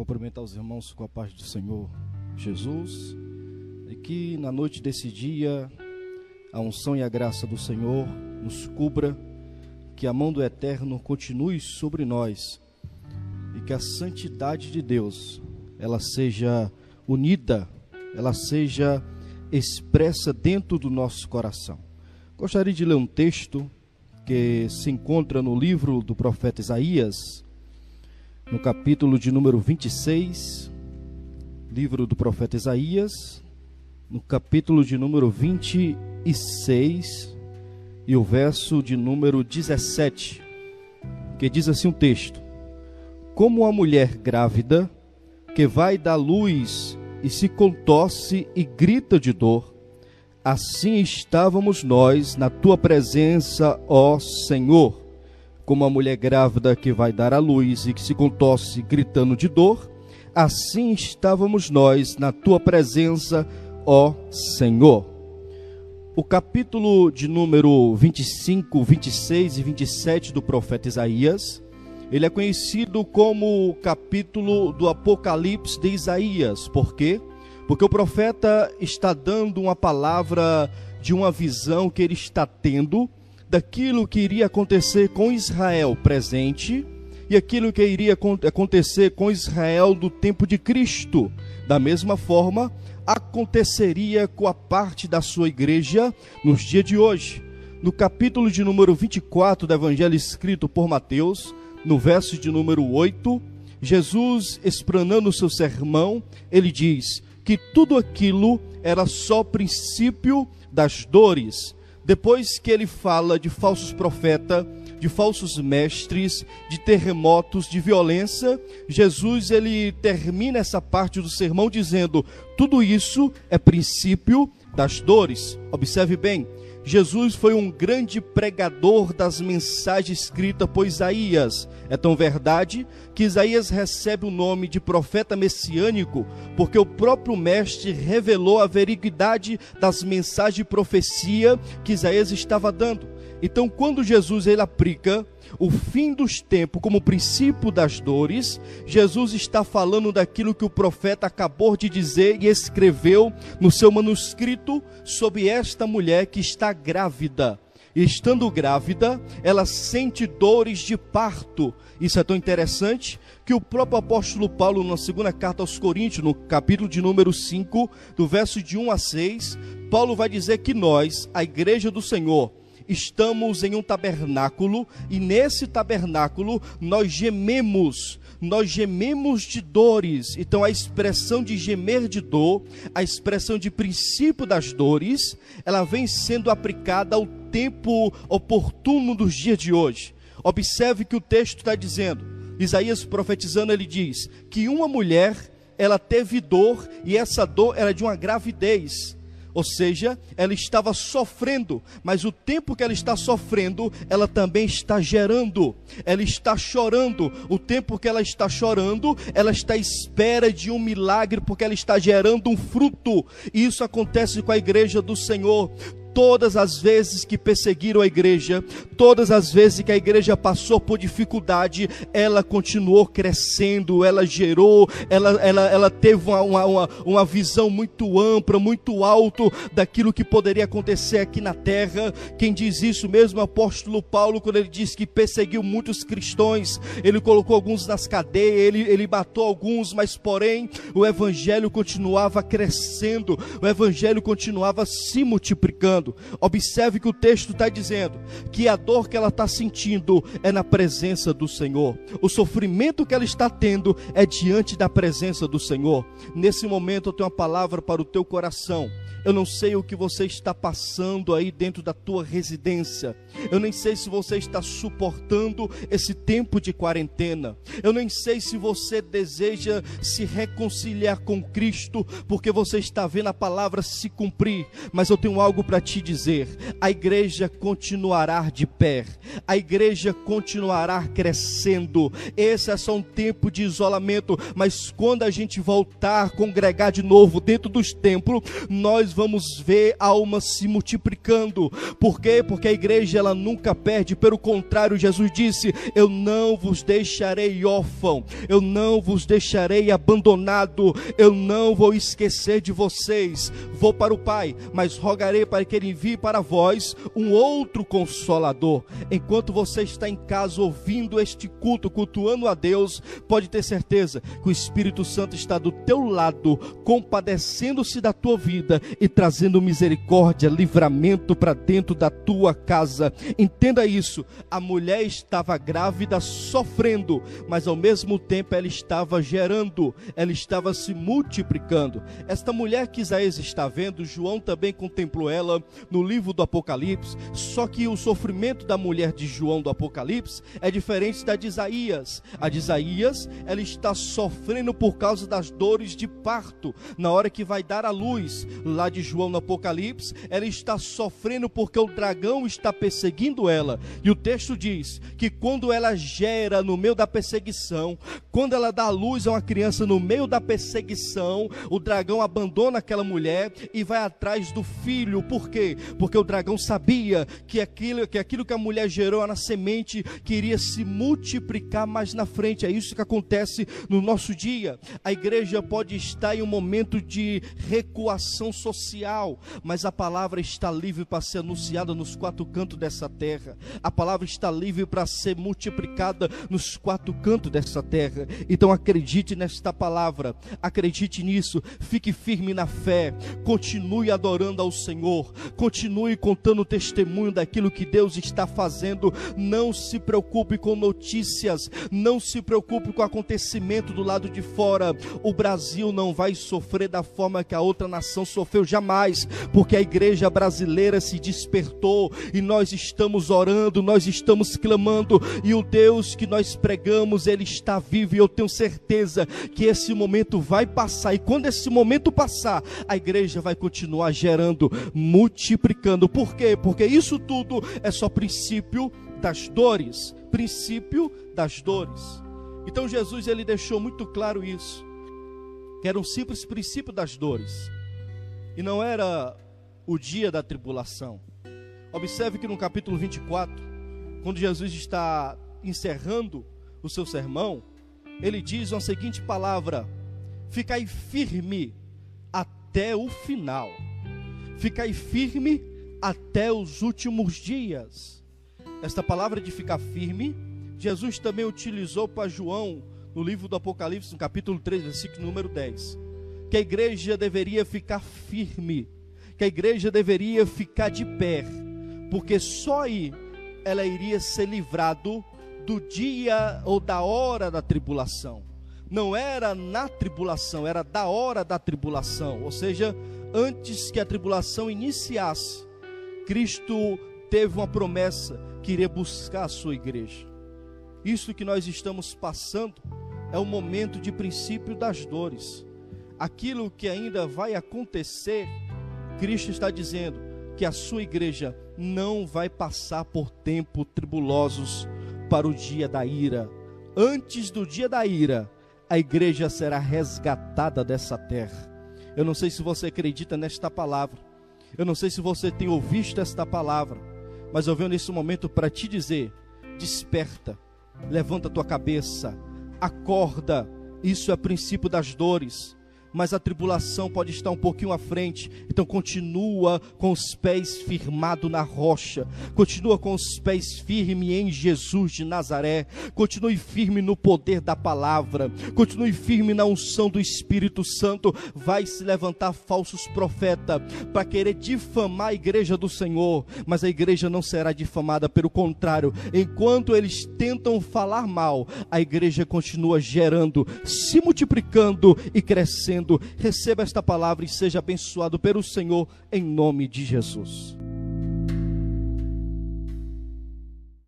cumprimentar os irmãos com a paz do Senhor Jesus e que na noite desse dia a unção e a graça do Senhor nos cubra, que a mão do Eterno continue sobre nós e que a santidade de Deus ela seja unida, ela seja expressa dentro do nosso coração. Gostaria de ler um texto que se encontra no livro do profeta Isaías, no capítulo de número 26, livro do profeta Isaías, no capítulo de número 26 e o verso de número 17, que diz assim o um texto: Como a mulher grávida que vai dar luz e se contorce e grita de dor, assim estávamos nós na tua presença, ó Senhor como a mulher grávida que vai dar à luz e que se contorce gritando de dor, assim estávamos nós na tua presença, ó Senhor. O capítulo de número 25, 26 e 27 do profeta Isaías, ele é conhecido como o capítulo do Apocalipse de Isaías. Por quê? Porque o profeta está dando uma palavra de uma visão que ele está tendo daquilo que iria acontecer com Israel presente e aquilo que iria acontecer com Israel do tempo de Cristo. Da mesma forma, aconteceria com a parte da sua igreja nos dias de hoje. No capítulo de número 24 do evangelho escrito por Mateus, no verso de número 8, Jesus, explanando o seu sermão, ele diz que tudo aquilo era só princípio das dores depois que ele fala de falsos profetas, de falsos mestres, de terremotos, de violência, Jesus ele termina essa parte do sermão dizendo: tudo isso é princípio das dores. Observe bem, Jesus foi um grande pregador das mensagens escritas por Isaías. É tão verdade que Isaías recebe o nome de profeta messiânico, porque o próprio mestre revelou a veracidade das mensagens de profecia que Isaías estava dando. Então, quando Jesus ele aplica o fim dos tempos como princípio das dores, Jesus está falando daquilo que o profeta acabou de dizer e escreveu no seu manuscrito sobre esta mulher que está grávida. Estando grávida, ela sente dores de parto. Isso é tão interessante que o próprio apóstolo Paulo, na segunda carta aos Coríntios, no capítulo de número 5, do verso de 1 a 6, Paulo vai dizer que nós, a igreja do Senhor, estamos em um tabernáculo e nesse tabernáculo nós gememos, nós gememos de dores. Então a expressão de gemer de dor, a expressão de princípio das dores, ela vem sendo aplicada ao tempo oportuno dos dias de hoje. Observe que o texto está dizendo, Isaías profetizando, ele diz que uma mulher ela teve dor e essa dor era de uma gravidez. Ou seja, ela estava sofrendo, mas o tempo que ela está sofrendo, ela também está gerando. Ela está chorando. O tempo que ela está chorando, ela está à espera de um milagre, porque ela está gerando um fruto. E isso acontece com a igreja do Senhor todas as vezes que perseguiram a igreja, todas as vezes que a igreja passou por dificuldade, ela continuou crescendo, ela gerou, ela, ela, ela teve uma, uma, uma visão muito ampla, muito alto daquilo que poderia acontecer aqui na terra. Quem diz isso mesmo é o apóstolo Paulo, quando ele diz que perseguiu muitos cristãos, ele colocou alguns nas cadeias, ele, ele matou alguns, mas porém o evangelho continuava crescendo, o evangelho continuava se multiplicando. Observe que o texto está dizendo que a dor que ela está sentindo é na presença do Senhor. O sofrimento que ela está tendo é diante da presença do Senhor. Nesse momento eu tenho uma palavra para o teu coração. Eu não sei o que você está passando aí dentro da tua residência. Eu nem sei se você está suportando esse tempo de quarentena. Eu nem sei se você deseja se reconciliar com Cristo, porque você está vendo a palavra se cumprir. Mas eu tenho algo para te te dizer: a igreja continuará de pé, a igreja continuará crescendo. Esse é só um tempo de isolamento, mas quando a gente voltar a congregar de novo dentro dos templos, nós vamos ver almas se multiplicando. Por quê? Porque a igreja ela nunca perde, pelo contrário, Jesus disse: Eu não vos deixarei órfão, eu não vos deixarei abandonado, eu não vou esquecer de vocês. Vou para o Pai, mas rogarei para que Ele envie para vós um outro consolador. Enquanto você está em casa ouvindo este culto, cultuando a Deus, pode ter certeza que o Espírito Santo está do teu lado, compadecendo-se da tua vida e trazendo misericórdia, livramento para dentro da tua casa. Entenda isso. A mulher estava grávida, sofrendo, mas ao mesmo tempo ela estava gerando, ela estava se multiplicando. Esta mulher que Isaías está vendo, João também contemplou ela no livro do Apocalipse, só que o sofrimento da mulher de João do Apocalipse é diferente da de Isaías. A de Isaías, ela está sofrendo por causa das dores de parto, na hora que vai dar a luz. Lá de João no Apocalipse, ela está sofrendo porque o dragão está perseguindo ela. E o texto diz que quando ela gera no meio da perseguição, quando ela dá a luz a uma criança no meio da perseguição, o dragão abandona aquela mulher e vai atrás do filho. Por quê? Porque o dragão sabia que aquilo que, aquilo que a mulher gerou na semente queria se multiplicar mais na frente. É isso que acontece no nosso dia. A igreja pode estar em um momento de recuação social, mas a palavra está livre para ser anunciada nos quatro cantos dessa terra. A palavra está livre para ser multiplicada nos quatro cantos dessa terra. Então acredite nesta palavra, acredite nisso, fique firme na fé, continue adorando ao Senhor, continue contando o testemunho daquilo que Deus está fazendo. Não se preocupe com notícias, não se preocupe com o acontecimento do lado de fora. O Brasil não vai sofrer da forma que a outra nação sofreu jamais, porque a igreja brasileira se despertou e nós estamos orando, nós estamos clamando e o Deus que nós pregamos, ele está vivo e eu tenho certeza que esse momento vai passar e quando esse momento passar, a igreja vai continuar gerando, multiplicando. Por quê? Porque isso tudo é só princípio das dores, princípio das dores. Então Jesus ele deixou muito claro isso, que era um simples princípio das dores. E não era o dia da tribulação. Observe que no capítulo 24, quando Jesus está encerrando o seu sermão, ele diz a seguinte palavra: Ficai firme até o final. Ficai firme até os últimos dias. Esta palavra de ficar firme, Jesus também utilizou para João no livro do Apocalipse, no capítulo 3, versículo número 10. Que a igreja deveria ficar firme, que a igreja deveria ficar de pé, porque só aí ela iria ser livrado do dia ou da hora da tribulação. Não era na tribulação, era da hora da tribulação, ou seja, antes que a tribulação iniciasse, Cristo teve uma promessa que iria buscar a sua igreja. Isso que nós estamos passando é o momento de princípio das dores. Aquilo que ainda vai acontecer, Cristo está dizendo que a sua igreja não vai passar por tempos tribulosos para o dia da ira. Antes do dia da ira, a igreja será resgatada dessa terra. Eu não sei se você acredita nesta palavra. Eu não sei se você tem ouvido esta palavra, mas eu venho nesse momento para te dizer: desperta, levanta a tua cabeça, acorda. Isso é princípio das dores mas a tribulação pode estar um pouquinho à frente. Então continua com os pés firmados na rocha, continua com os pés firmes em Jesus de Nazaré, continue firme no poder da palavra, continue firme na unção do Espírito Santo. Vai se levantar falsos profetas para querer difamar a igreja do Senhor, mas a igreja não será difamada, pelo contrário, enquanto eles tentam falar mal, a igreja continua gerando, se multiplicando e crescendo receba esta palavra e seja abençoado pelo Senhor em nome de Jesus.